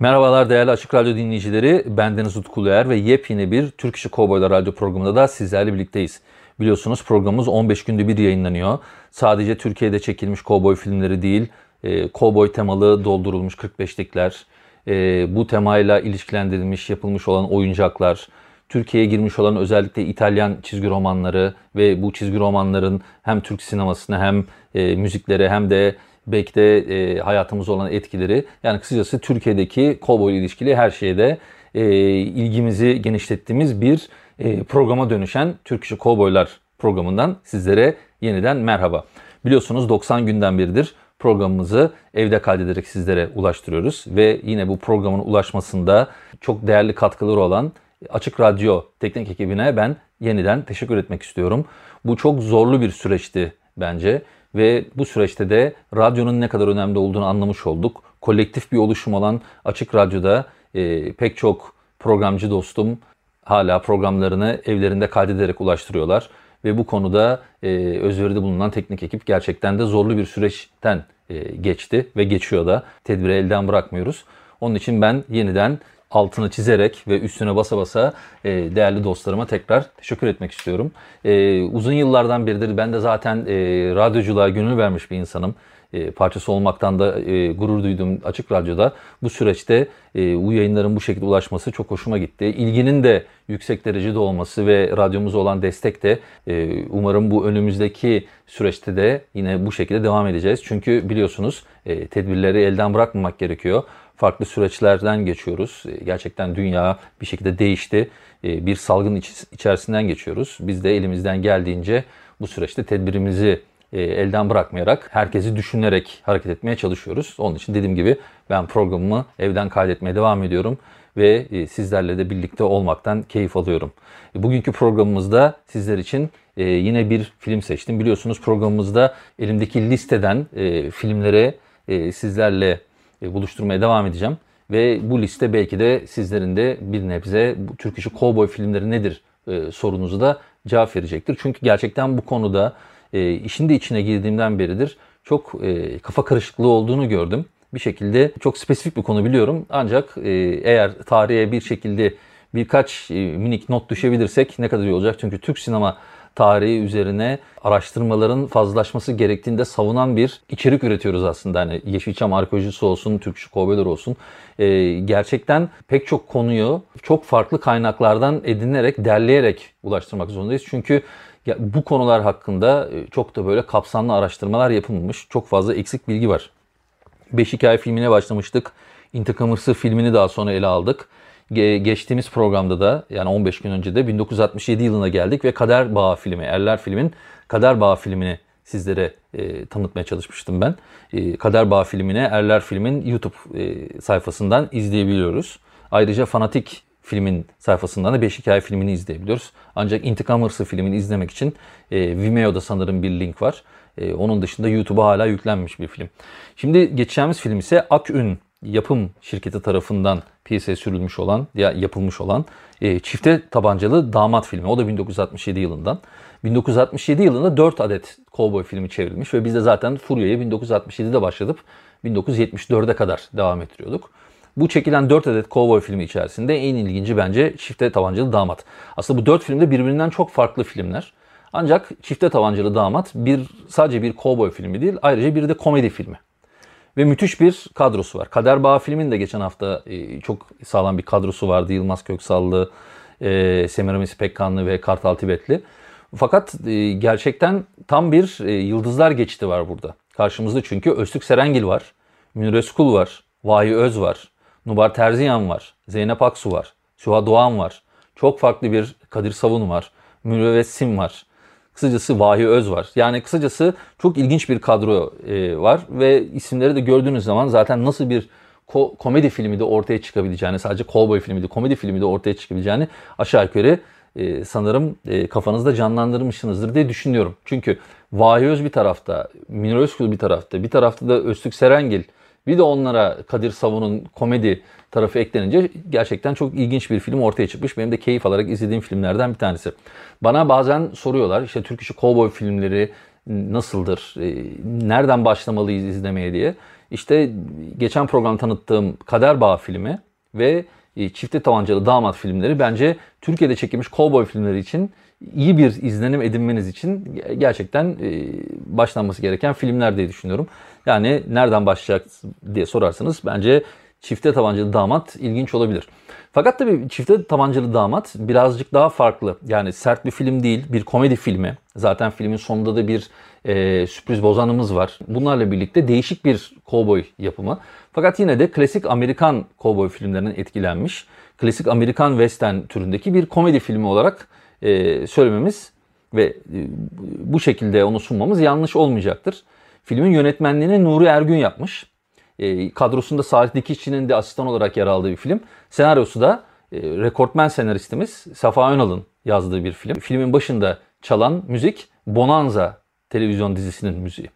Merhabalar değerli Açık Radyo dinleyicileri. Bendeniz Utku Uluer ve yepyeni bir Türk İşi Kovboylar Radyo programında da sizlerle birlikteyiz. Biliyorsunuz programımız 15 günde bir yayınlanıyor. Sadece Türkiye'de çekilmiş kovboy filmleri değil, e, kovboy temalı doldurulmuş 45'likler, e, bu temayla ilişkilendirilmiş, yapılmış olan oyuncaklar, Türkiye'ye girmiş olan özellikle İtalyan çizgi romanları ve bu çizgi romanların hem Türk sinemasına hem e, müzikleri hem de belki de e, hayatımıza olan etkileri. Yani kısacası Türkiye'deki kovboy ilişkili her şeyde e, ilgimizi genişlettiğimiz bir e, programa dönüşen Türk İşi Kovboylar programından sizlere yeniden merhaba. Biliyorsunuz 90 günden beridir programımızı evde kaydederek sizlere ulaştırıyoruz. Ve yine bu programın ulaşmasında çok değerli katkıları olan Açık Radyo teknik ekibine ben yeniden teşekkür etmek istiyorum. Bu çok zorlu bir süreçti bence ve bu süreçte de radyonun ne kadar önemli olduğunu anlamış olduk. Kolektif bir oluşum olan Açık Radyo'da e, pek çok programcı dostum hala programlarını evlerinde kaydederek ulaştırıyorlar. Ve bu konuda e, özveride bulunan teknik ekip gerçekten de zorlu bir süreçten e, geçti ve geçiyor da. Tedbiri elden bırakmıyoruz. Onun için ben yeniden altını çizerek ve üstüne basa basa e, değerli dostlarıma tekrar teşekkür etmek istiyorum. E, uzun yıllardan beridir ben de zaten e, radyoculuğa gönül vermiş bir insanım. E, parçası olmaktan da e, gurur duydum Açık Radyo'da. Bu süreçte e, bu yayınların bu şekilde ulaşması çok hoşuma gitti. İlginin de yüksek derecede olması ve radyomuza olan destek de e, umarım bu önümüzdeki süreçte de yine bu şekilde devam edeceğiz. Çünkü biliyorsunuz e, tedbirleri elden bırakmamak gerekiyor farklı süreçlerden geçiyoruz. E, gerçekten dünya bir şekilde değişti. E, bir salgın içerisinden geçiyoruz. Biz de elimizden geldiğince bu süreçte tedbirimizi e, elden bırakmayarak herkesi düşünerek hareket etmeye çalışıyoruz. Onun için dediğim gibi ben programımı evden kaydetmeye devam ediyorum ve sizlerle de birlikte olmaktan keyif alıyorum. Bugünkü programımızda sizler için yine bir film seçtim. Biliyorsunuz programımızda elimdeki listeden filmlere sizlerle buluşturmaya devam edeceğim. Ve bu liste belki de sizlerin de bir nebze bu Türk işi kovboy filmleri nedir e, sorunuzu da cevap verecektir. Çünkü gerçekten bu konuda e, işin de içine girdiğimden beridir çok e, kafa karışıklığı olduğunu gördüm. Bir şekilde çok spesifik bir konu biliyorum. Ancak e, eğer tarihe bir şekilde birkaç e, minik not düşebilirsek ne kadar iyi olacak. Çünkü Türk sinema tarihi üzerine araştırmaların fazlaşması gerektiğinde savunan bir içerik üretiyoruz aslında. Hani Yeşilçam arkeolojisi olsun, Türkçü kovbeler olsun. Ee, gerçekten pek çok konuyu çok farklı kaynaklardan edinerek, derleyerek ulaştırmak zorundayız. Çünkü ya, bu konular hakkında e, çok da böyle kapsamlı araştırmalar yapılmamış. Çok fazla eksik bilgi var. Beş Hikaye filmine başlamıştık. İntikam Hırsı filmini daha sonra ele aldık geçtiğimiz programda da yani 15 gün önce de 1967 yılına geldik ve Kader Bağı filmi, Erler filmin Kader Bağı filmini sizlere e, tanıtmaya çalışmıştım ben. E, Kader Bağı filmine Erler filmin YouTube e, sayfasından izleyebiliyoruz. Ayrıca Fanatik filmin sayfasından da Beş Hikaye filmini izleyebiliyoruz. Ancak İntikam Hırsı filmini izlemek için e, Vimeo'da sanırım bir link var. E, onun dışında YouTube'a hala yüklenmiş bir film. Şimdi geçeceğimiz film ise Akün yapım şirketi tarafından piyasaya sürülmüş olan ya yapılmış olan e, çifte tabancalı damat filmi. O da 1967 yılından. 1967 yılında 4 adet kovboy filmi çevrilmiş ve biz de zaten Furya'ya 1967'de başladık. 1974'e kadar devam ettiriyorduk. Bu çekilen 4 adet kovboy filmi içerisinde en ilginci bence Çifte Tabancalı Damat. Aslında bu 4 filmde birbirinden çok farklı filmler. Ancak Çifte Tabancalı Damat bir sadece bir kovboy filmi değil ayrıca bir de komedi filmi. Ve müthiş bir kadrosu var. Kader Bağ filmin de geçen hafta e, çok sağlam bir kadrosu vardı. Yılmaz Köksallı, e, Semiramis Pekkanlı ve Kartal Tibetli. Fakat e, gerçekten tam bir yıldızlar geçti var burada. Karşımızda çünkü Öztürk Serengil var, Münir Özkul var, Vahi Öz var, Nubar Terziyan var, Zeynep Aksu var, Süha Doğan var. Çok farklı bir Kadir Savun var, Mürüvvet Sim var. Kısacası Vahi Öz var. Yani kısacası çok ilginç bir kadro e, var ve isimleri de gördüğünüz zaman zaten nasıl bir ko- komedi filmi de ortaya çıkabileceğini, sadece cowboy filmi de komedi filmi de ortaya çıkabileceğini aşağı yukarı e, sanırım e, kafanızda canlandırmışsınızdır diye düşünüyorum. Çünkü Vahi Öz bir tarafta, Münir Özkul bir tarafta, bir tarafta da Öztürk Serengil, bir de onlara Kadir Savun'un komedi tarafı eklenince gerçekten çok ilginç bir film ortaya çıkmış. Benim de keyif alarak izlediğim filmlerden bir tanesi. Bana bazen soruyorlar işte Türk işi kovboy filmleri nasıldır, e, nereden başlamalıyız izlemeye diye. İşte geçen program tanıttığım Kader Bağ filmi ve e, Çifte Tabancalı Damat filmleri bence Türkiye'de çekilmiş kovboy filmleri için iyi bir izlenim edinmeniz için gerçekten e, başlanması gereken filmler diye düşünüyorum. Yani nereden başlayacak diye sorarsanız bence Çifte Tabancalı Damat ilginç olabilir. Fakat tabii Çifte Tabancalı Damat birazcık daha farklı. Yani sert bir film değil, bir komedi filmi. Zaten filmin sonunda da bir e, sürpriz bozanımız var. Bunlarla birlikte değişik bir kovboy yapımı. Fakat yine de klasik Amerikan kovboy filmlerinden etkilenmiş. Klasik Amerikan western türündeki bir komedi filmi olarak e, söylememiz ve e, bu şekilde onu sunmamız yanlış olmayacaktır. Filmin yönetmenliğini Nuri Ergün yapmış. E, kadrosunda Salih Dikişçi'nin de asistan olarak yer aldığı bir film. Senaryosu da e, rekortmen senaristimiz Safa Önal'ın yazdığı bir film. Filmin başında çalan müzik Bonanza televizyon dizisinin müziği.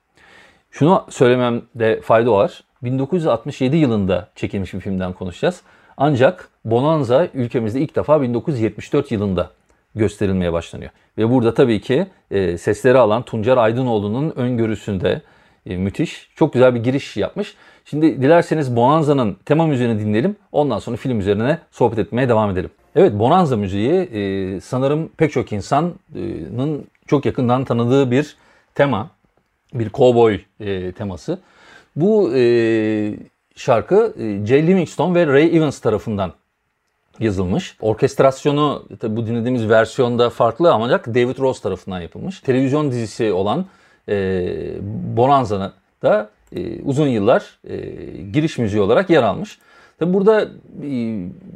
Şunu söylememde fayda var. 1967 yılında çekilmiş bir filmden konuşacağız. Ancak Bonanza ülkemizde ilk defa 1974 yılında gösterilmeye başlanıyor. Ve burada tabii ki e, sesleri alan Tuncer Aydınoğlu'nun öngörüsünde e, müthiş. Çok güzel bir giriş yapmış. Şimdi dilerseniz Bonanza'nın tema müziğini dinleyelim. Ondan sonra film üzerine sohbet etmeye devam edelim. Evet Bonanza müziği e, sanırım pek çok insanın çok yakından tanıdığı bir tema. Bir cowboy e, teması. Bu e, şarkı e, Jay Livingstone ve Ray Evans tarafından yazılmış. Orkestrasyonu tabi bu dinlediğimiz versiyonda farklı ancak David Rose tarafından yapılmış. Televizyon dizisi olan e, Bonanza'da da e, uzun yıllar e, giriş müziği olarak yer almış. Tabi burada e,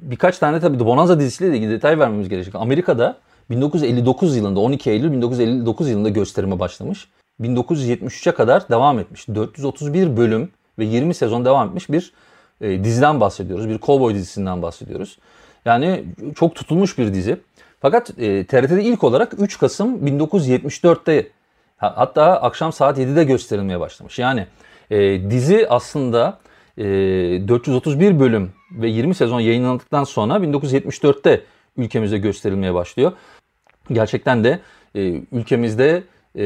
birkaç tane tabi Bonanza dizisiyle ilgili detay vermemiz gerekecek. Amerika'da 1959 yılında 12 Eylül 1959 yılında gösterime başlamış. 1973'e kadar devam etmiş. 431 bölüm ve 20 sezon devam etmiş bir e, diziden bahsediyoruz. Bir kovboy dizisinden bahsediyoruz. Yani çok tutulmuş bir dizi. Fakat e, TRT'de ilk olarak 3 Kasım 1974'te hatta akşam saat 7'de gösterilmeye başlamış. Yani e, dizi aslında e, 431 bölüm ve 20 sezon yayınlandıktan sonra 1974'te ülkemizde gösterilmeye başlıyor. Gerçekten de e, ülkemizde e,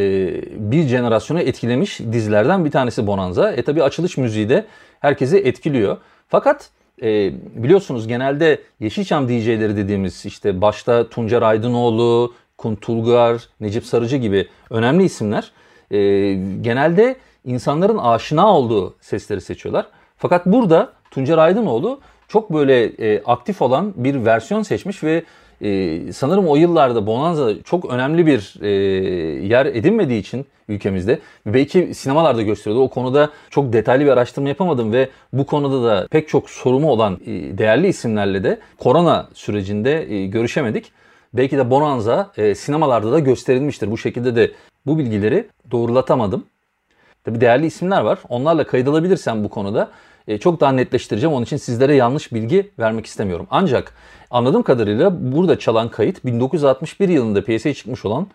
bir jenerasyonu etkilemiş dizilerden bir tanesi Bonanza. E tabi açılış müziği de herkesi etkiliyor. Fakat e, biliyorsunuz genelde Yeşilçam DJ'leri dediğimiz işte başta Tuncer Aydınoğlu, Kuntulgar, Necip Sarıcı gibi önemli isimler e, genelde insanların aşina olduğu sesleri seçiyorlar. Fakat burada Tuncer Aydınoğlu çok böyle e, aktif olan bir versiyon seçmiş ve e, sanırım o yıllarda Bonanza çok önemli bir e, yer edinmediği için ülkemizde belki sinemalarda gösteriyordu. O konuda çok detaylı bir araştırma yapamadım ve bu konuda da pek çok sorumu olan e, değerli isimlerle de korona sürecinde e, görüşemedik. Belki de Bonanza e, sinemalarda da gösterilmiştir. Bu şekilde de bu bilgileri doğrulatamadım. Tabi değerli isimler var. Onlarla kayıt alabilirsem bu konuda e, çok daha netleştireceğim. Onun için sizlere yanlış bilgi vermek istemiyorum. Ancak anladığım kadarıyla burada çalan kayıt 1961 yılında piyasaya çıkmış olan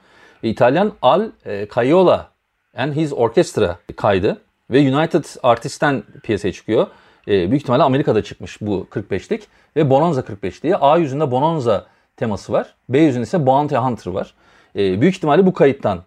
İtalyan Al e, Caiola and His Orchestra kaydı ve United Artists'ten piyasaya çıkıyor. E, büyük ihtimalle Amerika'da çıkmış bu 45'lik ve Bonanza 45 diye. A yüzünde Bonanza teması var. B yüzünde ise Bounty Hunter var. Büyük ihtimalle bu kayıttan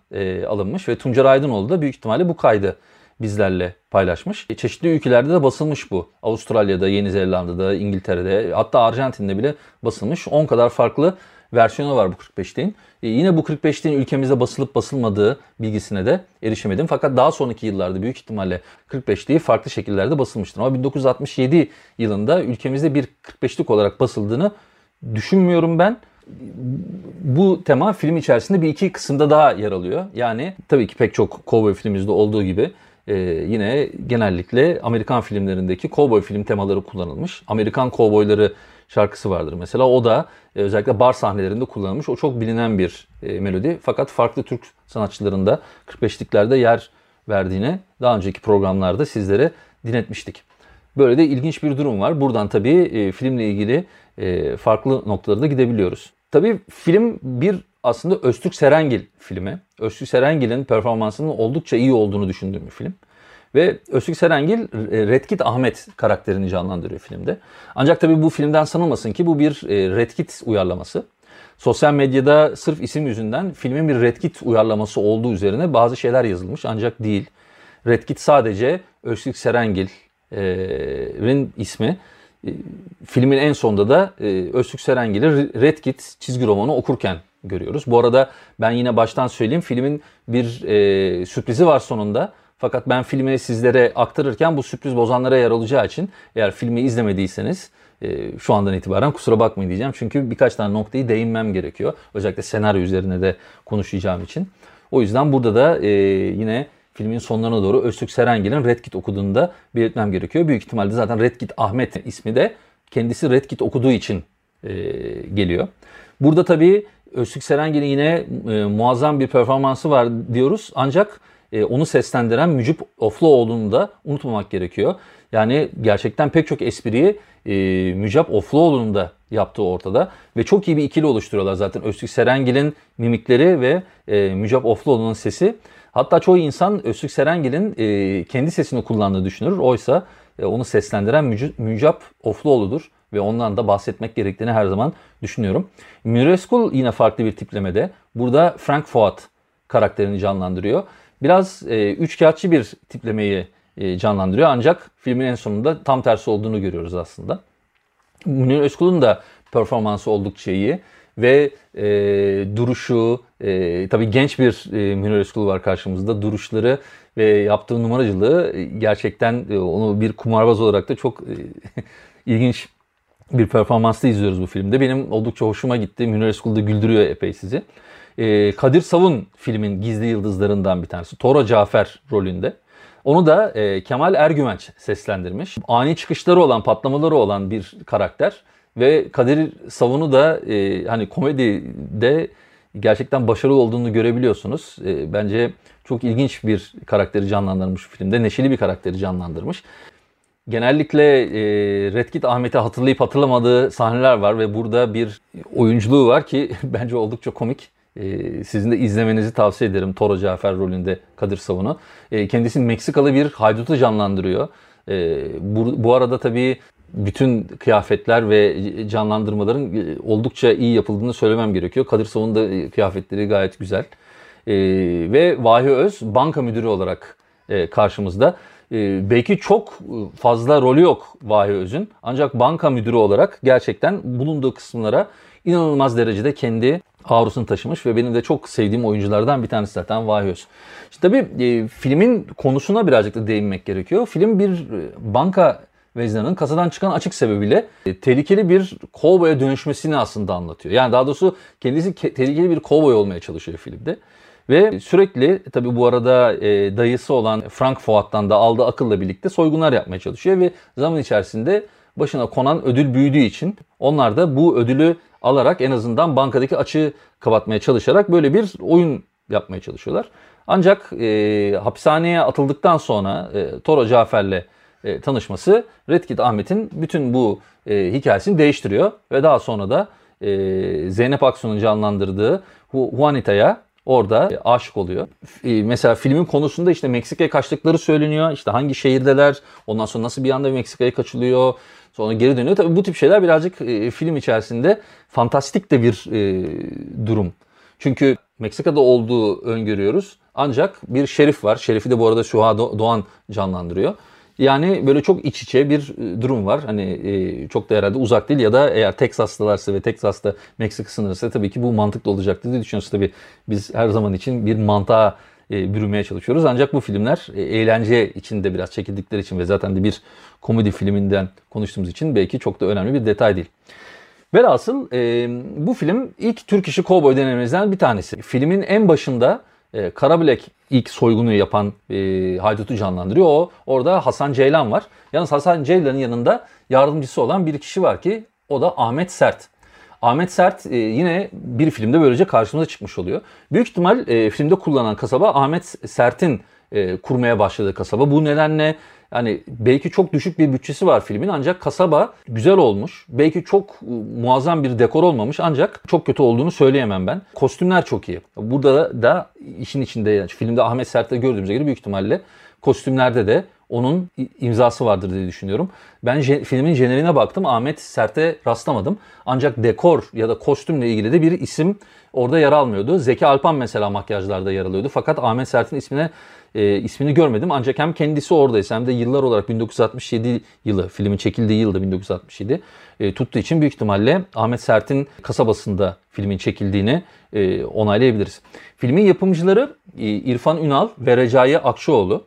alınmış ve Tuncer Aydınoğlu da büyük ihtimalle bu kaydı bizlerle paylaşmış. E, çeşitli ülkelerde de basılmış bu. Avustralya'da, Yeni Zelanda'da, İngiltere'de hatta Arjantin'de bile basılmış. 10 kadar farklı versiyonu var bu 45'liğin. E, yine bu 45'liğin ülkemizde basılıp basılmadığı bilgisine de erişemedim. Fakat daha sonraki yıllarda büyük ihtimalle 45'liği farklı şekillerde basılmıştır. Ama 1967 yılında ülkemizde bir 45'lik olarak basıldığını düşünmüyorum ben bu tema film içerisinde bir iki kısımda daha yer alıyor. Yani tabii ki pek çok cowboy filmimizde olduğu gibi e, yine genellikle Amerikan filmlerindeki kovboy film temaları kullanılmış. Amerikan kovboyları şarkısı vardır mesela. O da e, özellikle bar sahnelerinde kullanılmış. O çok bilinen bir e, melodi. Fakat farklı Türk sanatçılarında 45'liklerde yer verdiğini daha önceki programlarda sizlere dinletmiştik. Böyle de ilginç bir durum var. Buradan tabii e, filmle ilgili e, farklı noktalara da gidebiliyoruz. Tabii film bir aslında Öztürk Serengil filmi. Öztürk Serengil'in performansının oldukça iyi olduğunu düşündüğüm bir film. Ve Öztürk Serengil e, Redkit Ahmet karakterini canlandırıyor filmde. Ancak tabii bu filmden sanılmasın ki bu bir e, Redkit uyarlaması. Sosyal medyada sırf isim yüzünden filmin bir Redkit uyarlaması olduğu üzerine bazı şeyler yazılmış ancak değil. Redkit sadece Öztürk Serengil'in ismi. E, filmin en sonunda da Öztürk Serengil'i Redkit çizgi romanı okurken görüyoruz. Bu arada ben yine baştan söyleyeyim filmin bir e, sürprizi var sonunda. Fakat ben filmi sizlere aktarırken bu sürpriz bozanlara yer olacağı için eğer filmi izlemediyseniz e, şu andan itibaren kusura bakmayın diyeceğim. Çünkü birkaç tane noktayı değinmem gerekiyor. Özellikle senaryo üzerine de konuşacağım için. O yüzden burada da e, yine filmin sonlarına doğru Öztürk Serengil'in Red Kit okuduğunu da belirtmem gerekiyor. Büyük ihtimalle zaten Red Kit Ahmet ismi de kendisi Red Kit okuduğu için e, geliyor. Burada tabii Öztürk Serengil'in yine e, muazzam bir performansı var diyoruz. Ancak e, onu seslendiren Mücip Ofluoğlu'nu da unutmamak gerekiyor. Yani gerçekten pek çok espriyi e, Mücap Ofluoğlu'nun da yaptığı ortada. Ve çok iyi bir ikili oluşturuyorlar zaten. Öztürk Serengil'in mimikleri ve e, Mücap Ofluoğlu'nun sesi. Hatta çoğu insan Öztürk Serengil'in e, kendi sesini kullandığını düşünür. Oysa e, onu seslendiren Mücap Ofluoğlu'dur ve ondan da bahsetmek gerektiğini her zaman düşünüyorum. Müreskul yine farklı bir tiplemede. Burada Frank Fuat karakterini canlandırıyor. Biraz e, üçkağıtçı bir tiplemeyi e, canlandırıyor ancak filmin en sonunda tam tersi olduğunu görüyoruz aslında. Münir Özkul'un da performansı oldukça iyi ve e, duruşu, e, tabii genç bir e, Münir Özkul var karşımızda. Duruşları ve yaptığı numaracılığı gerçekten e, onu bir kumarbaz olarak da çok e, ilginç bir performansla izliyoruz bu filmde. Benim oldukça hoşuma gitti. Münir Özkul da güldürüyor epey sizi. Ee, Kadir Savun filmin gizli yıldızlarından bir tanesi. Tora Cafer rolünde. Onu da e, Kemal Ergüvenç seslendirmiş. Ani çıkışları olan, patlamaları olan bir karakter. Ve Kadir Savun'u da e, hani komedide gerçekten başarılı olduğunu görebiliyorsunuz. E, bence çok ilginç bir karakteri canlandırmış filmde. Neşeli bir karakteri canlandırmış. Genellikle e, Redkit Ahmet'i hatırlayıp hatırlamadığı sahneler var ve burada bir oyunculuğu var ki bence oldukça komik. E, sizin de izlemenizi tavsiye ederim Toro Cafer rolünde Kadir Savun'u. E, kendisi Meksikalı bir haydutu canlandırıyor. E, bu, bu arada tabii bütün kıyafetler ve canlandırmaların e, oldukça iyi yapıldığını söylemem gerekiyor. Kadir Savun'un da kıyafetleri gayet güzel. E, ve Vahi Öz banka müdürü olarak e, karşımızda. E, belki çok fazla rolü yok Vahi Öz'ün. Ancak banka müdürü olarak gerçekten bulunduğu kısımlara inanılmaz derecede kendi aurusunu taşımış ve benim de çok sevdiğim oyunculardan bir tanesi zaten Vahi Öz. İşte tabii e, filmin konusuna birazcık da değinmek gerekiyor. Film bir e, banka veznenin kasadan çıkan açık sebebiyle e, tehlikeli bir kovboya dönüşmesini aslında anlatıyor. Yani daha doğrusu kendisi ke- tehlikeli bir kovboy olmaya çalışıyor filmde. Ve sürekli tabi bu arada e, dayısı olan Frank Fuat'tan da aldığı akılla birlikte soygunlar yapmaya çalışıyor ve zaman içerisinde başına konan ödül büyüdüğü için onlar da bu ödülü alarak en azından bankadaki açığı kapatmaya çalışarak böyle bir oyun yapmaya çalışıyorlar. Ancak e, hapishaneye atıldıktan sonra e, Toro Cafer'le e, tanışması Redkit Ahmet'in bütün bu e, hikayesini değiştiriyor ve daha sonra da e, Zeynep Aksu'nun canlandırdığı Juanita'ya orada aşık oluyor. E, mesela filmin konusunda işte Meksika'ya kaçtıkları söyleniyor. İşte hangi şehirdeler, ondan sonra nasıl bir anda Meksika'ya kaçılıyor, sonra geri dönüyor. Tabii bu tip şeyler birazcık e, film içerisinde fantastik de bir e, durum. Çünkü Meksika'da olduğu öngörüyoruz. Ancak bir şerif var. Şerifi de bu arada Şuha Doğan canlandırıyor. Yani böyle çok iç içe bir e, durum var. Hani e, çok da herhalde uzak değil ya da eğer Teksaslılarsa ve Teksas'ta Meksika sınırıysa tabii ki bu mantıklı olacaktır diye düşünüyoruz. Tabii biz her zaman için bir mantığa e, bürümeye çalışıyoruz. Ancak bu filmler e, eğlence içinde biraz çekildikleri için ve zaten de bir komedi filminden konuştuğumuz için belki çok da önemli bir detay değil. Velhasıl bu film ilk Türk işi kovboy denememizden bir tanesi. Filmin en başında E, Karabilek ilk soygunu yapan e, haydutu canlandırıyor. O orada Hasan Ceylan var. Yalnız Hasan Ceylan'ın yanında yardımcısı olan bir kişi var ki o da Ahmet Sert. Ahmet Sert e, yine bir filmde böylece karşımıza çıkmış oluyor. Büyük ihtimal e, filmde kullanılan kasaba Ahmet Sert'in e, kurmaya başladığı kasaba. Bu nedenle yani belki çok düşük bir bütçesi var filmin ancak kasaba güzel olmuş. Belki çok e, muazzam bir dekor olmamış ancak çok kötü olduğunu söyleyemem ben. Kostümler çok iyi. Burada da işin içinde yani filmde Ahmet Sert'te gördüğümüz gibi büyük ihtimalle kostümlerde de onun imzası vardır diye düşünüyorum. Ben filmin jeneriğine baktım. Ahmet Sert'e rastlamadım. Ancak dekor ya da kostümle ilgili de bir isim orada yer almıyordu. Zeki Alpan mesela makyajlarda yer alıyordu. Fakat Ahmet Sert'in ismine e, ismini görmedim. Ancak hem kendisi oradaysa hem de yıllar olarak 1967 yılı filmin çekildiği yılda 1967 e, tuttuğu için büyük ihtimalle Ahmet Sert'in kasabasında filmin çekildiğini e, onaylayabiliriz. Filmin yapımcıları e, İrfan Ünal ve Recai Akçoğlu.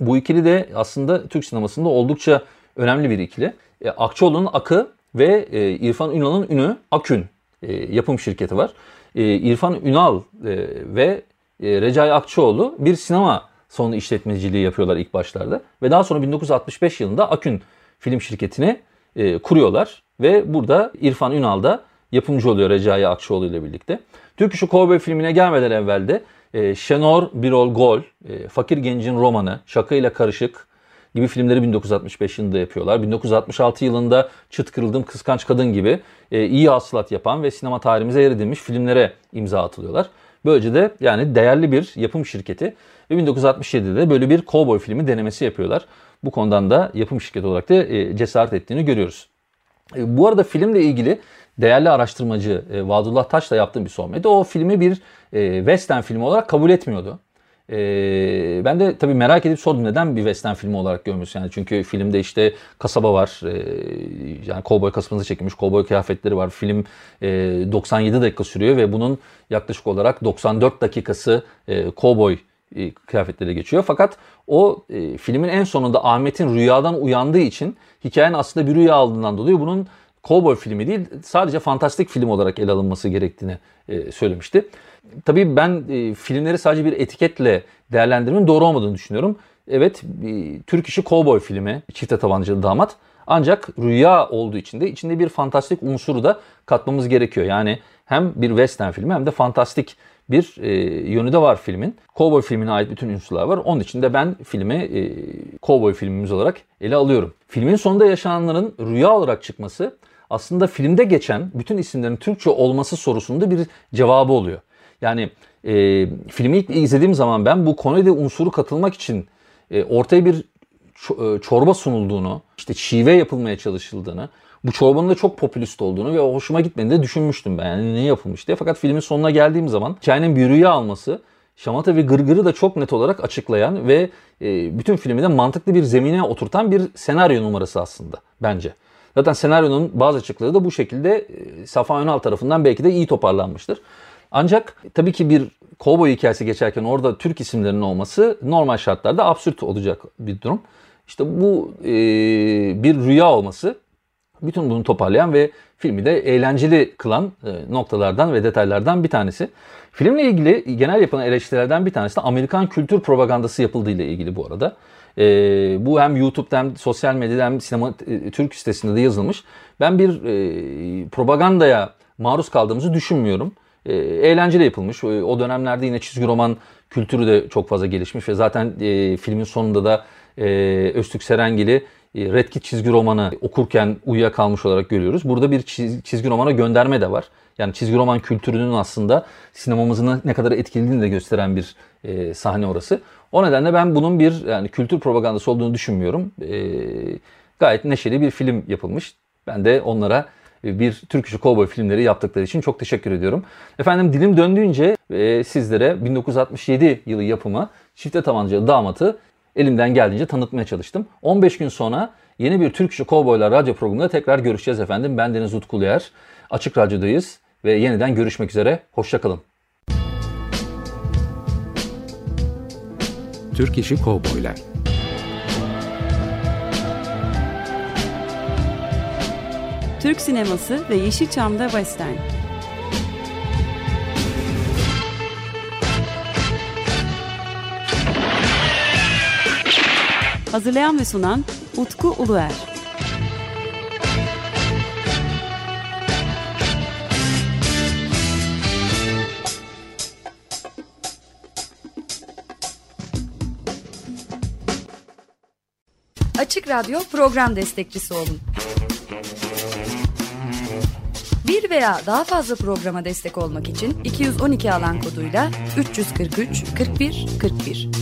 Bu ikili de aslında Türk sinemasında oldukça önemli bir ikili. E, Akçoğlu'nun Akı ve e, İrfan Ünal'ın Ünü Akün e, yapım şirketi var. E, İrfan Ünal e, ve e, Recai Akçoğlu bir sinema salonu işletmeciliği yapıyorlar ilk başlarda. Ve daha sonra 1965 yılında Akün film şirketini e, kuruyorlar. Ve burada İrfan Ünal da yapımcı oluyor Recai Akçoğlu ile birlikte. Türk İşi Kovboy filmine gelmeden evvel de e, Şenor Birol Gol, e, Fakir Gencin Romanı, Şaka ile Karışık gibi filmleri 1965 yılında yapıyorlar. 1966 yılında Çıt Kırıldım Kıskanç Kadın gibi e, iyi hasılat yapan ve sinema tarihimize yer edilmiş filmlere imza atılıyorlar. Böylece de yani değerli bir yapım şirketi ve 1967'de böyle bir kovboy filmi denemesi yapıyorlar. Bu konudan da yapım şirketi olarak da e, cesaret ettiğini görüyoruz. E, bu arada filmle ilgili değerli araştırmacı e, Vadullah Taş'la yaptığım bir sohbette o filmi bir western filmi olarak kabul etmiyordu. Ee, ben de tabii merak edip sordum neden bir western filmi olarak görmüyorsun? Yani çünkü filmde işte kasaba var ee, yani kovboy kasabası çekilmiş kovboy kıyafetleri var. Film e, 97 dakika sürüyor ve bunun yaklaşık olarak 94 dakikası e, kovboy e, kıyafetleri geçiyor. Fakat o e, filmin en sonunda Ahmet'in rüyadan uyandığı için hikayenin aslında bir rüya aldığından dolayı bunun kovboy filmi değil sadece fantastik film olarak ele alınması gerektiğini e, söylemişti. Tabii ben e, filmleri sadece bir etiketle değerlendirmenin doğru olmadığını düşünüyorum. Evet e, Türk işi kovboy filmi Çifte Tabancalı Damat ancak rüya olduğu için de içinde bir fantastik unsuru da katmamız gerekiyor. Yani hem bir western filmi hem de fantastik bir e, yönü de var filmin. Cowboy filmine ait bütün unsurlar var. Onun için de ben filmi e, Cowboy filmimiz olarak ele alıyorum. Filmin sonunda yaşananların rüya olarak çıkması aslında filmde geçen bütün isimlerin Türkçe olması sorusunda bir cevabı oluyor. Yani e, filmi ilk izlediğim zaman ben bu komedi unsuru katılmak için e, ortaya bir e, çorba sunulduğunu, işte şive yapılmaya çalışıldığını, bu çorbanın da çok popülist olduğunu ve hoşuma gitmediğini de düşünmüştüm ben. Yani ne yapılmış diye. Fakat filmin sonuna geldiğim zaman hikayenin bir rüya alması şamata ve gırgırı da çok net olarak açıklayan ve e, bütün filmi de mantıklı bir zemine oturtan bir senaryo numarası aslında bence. Zaten senaryonun bazı açıkları da bu şekilde e, Safa Önal tarafından belki de iyi toparlanmıştır. Ancak tabii ki bir kovboy hikayesi geçerken orada Türk isimlerinin olması normal şartlarda absürt olacak bir durum. İşte bu e, bir rüya olması bütün bunu toparlayan ve filmi de eğlenceli kılan e, noktalardan ve detaylardan bir tanesi. Filmle ilgili genel yapılan eleştirilerden bir tanesi de Amerikan kültür propagandası yapıldığı ile ilgili bu arada. E, bu hem YouTube'da hem sosyal medyada hem sinema e, Türk sitesinde de yazılmış. Ben bir e, propagandaya maruz kaldığımızı düşünmüyorum e, eğlenceli yapılmış. E, o dönemlerde yine çizgi roman kültürü de çok fazla gelişmiş ve zaten e, filmin sonunda da e, Öztürk Serengil'i e, Red Kit çizgi romanı okurken uyuyakalmış olarak görüyoruz. Burada bir çiz, çizgi romana gönderme de var. Yani çizgi roman kültürünün aslında sinemamızın ne kadar etkilediğini de gösteren bir e, sahne orası. O nedenle ben bunun bir yani kültür propagandası olduğunu düşünmüyorum. E, gayet neşeli bir film yapılmış. Ben de onlara bir Türk işi kovboy filmleri yaptıkları için çok teşekkür ediyorum. Efendim dilim döndüğünce e, sizlere 1967 yılı yapımı Çifte Tabancalı Damat'ı elimden geldiğince tanıtmaya çalıştım. 15 gün sonra yeni bir Türk işi kovboylar radyo programında tekrar görüşeceğiz efendim. Ben Deniz Utkuluyer. Açık Radyo'dayız ve yeniden görüşmek üzere. Hoşçakalın. Türk işi kovboylar. Türk sineması ve Yeşilçam'da Western. Hazırlayan ve sunan Utku Uluer. Açık Radyo program destekçisi olun. Bir veya daha fazla programa destek olmak için 212 alan koduyla 343 41 41.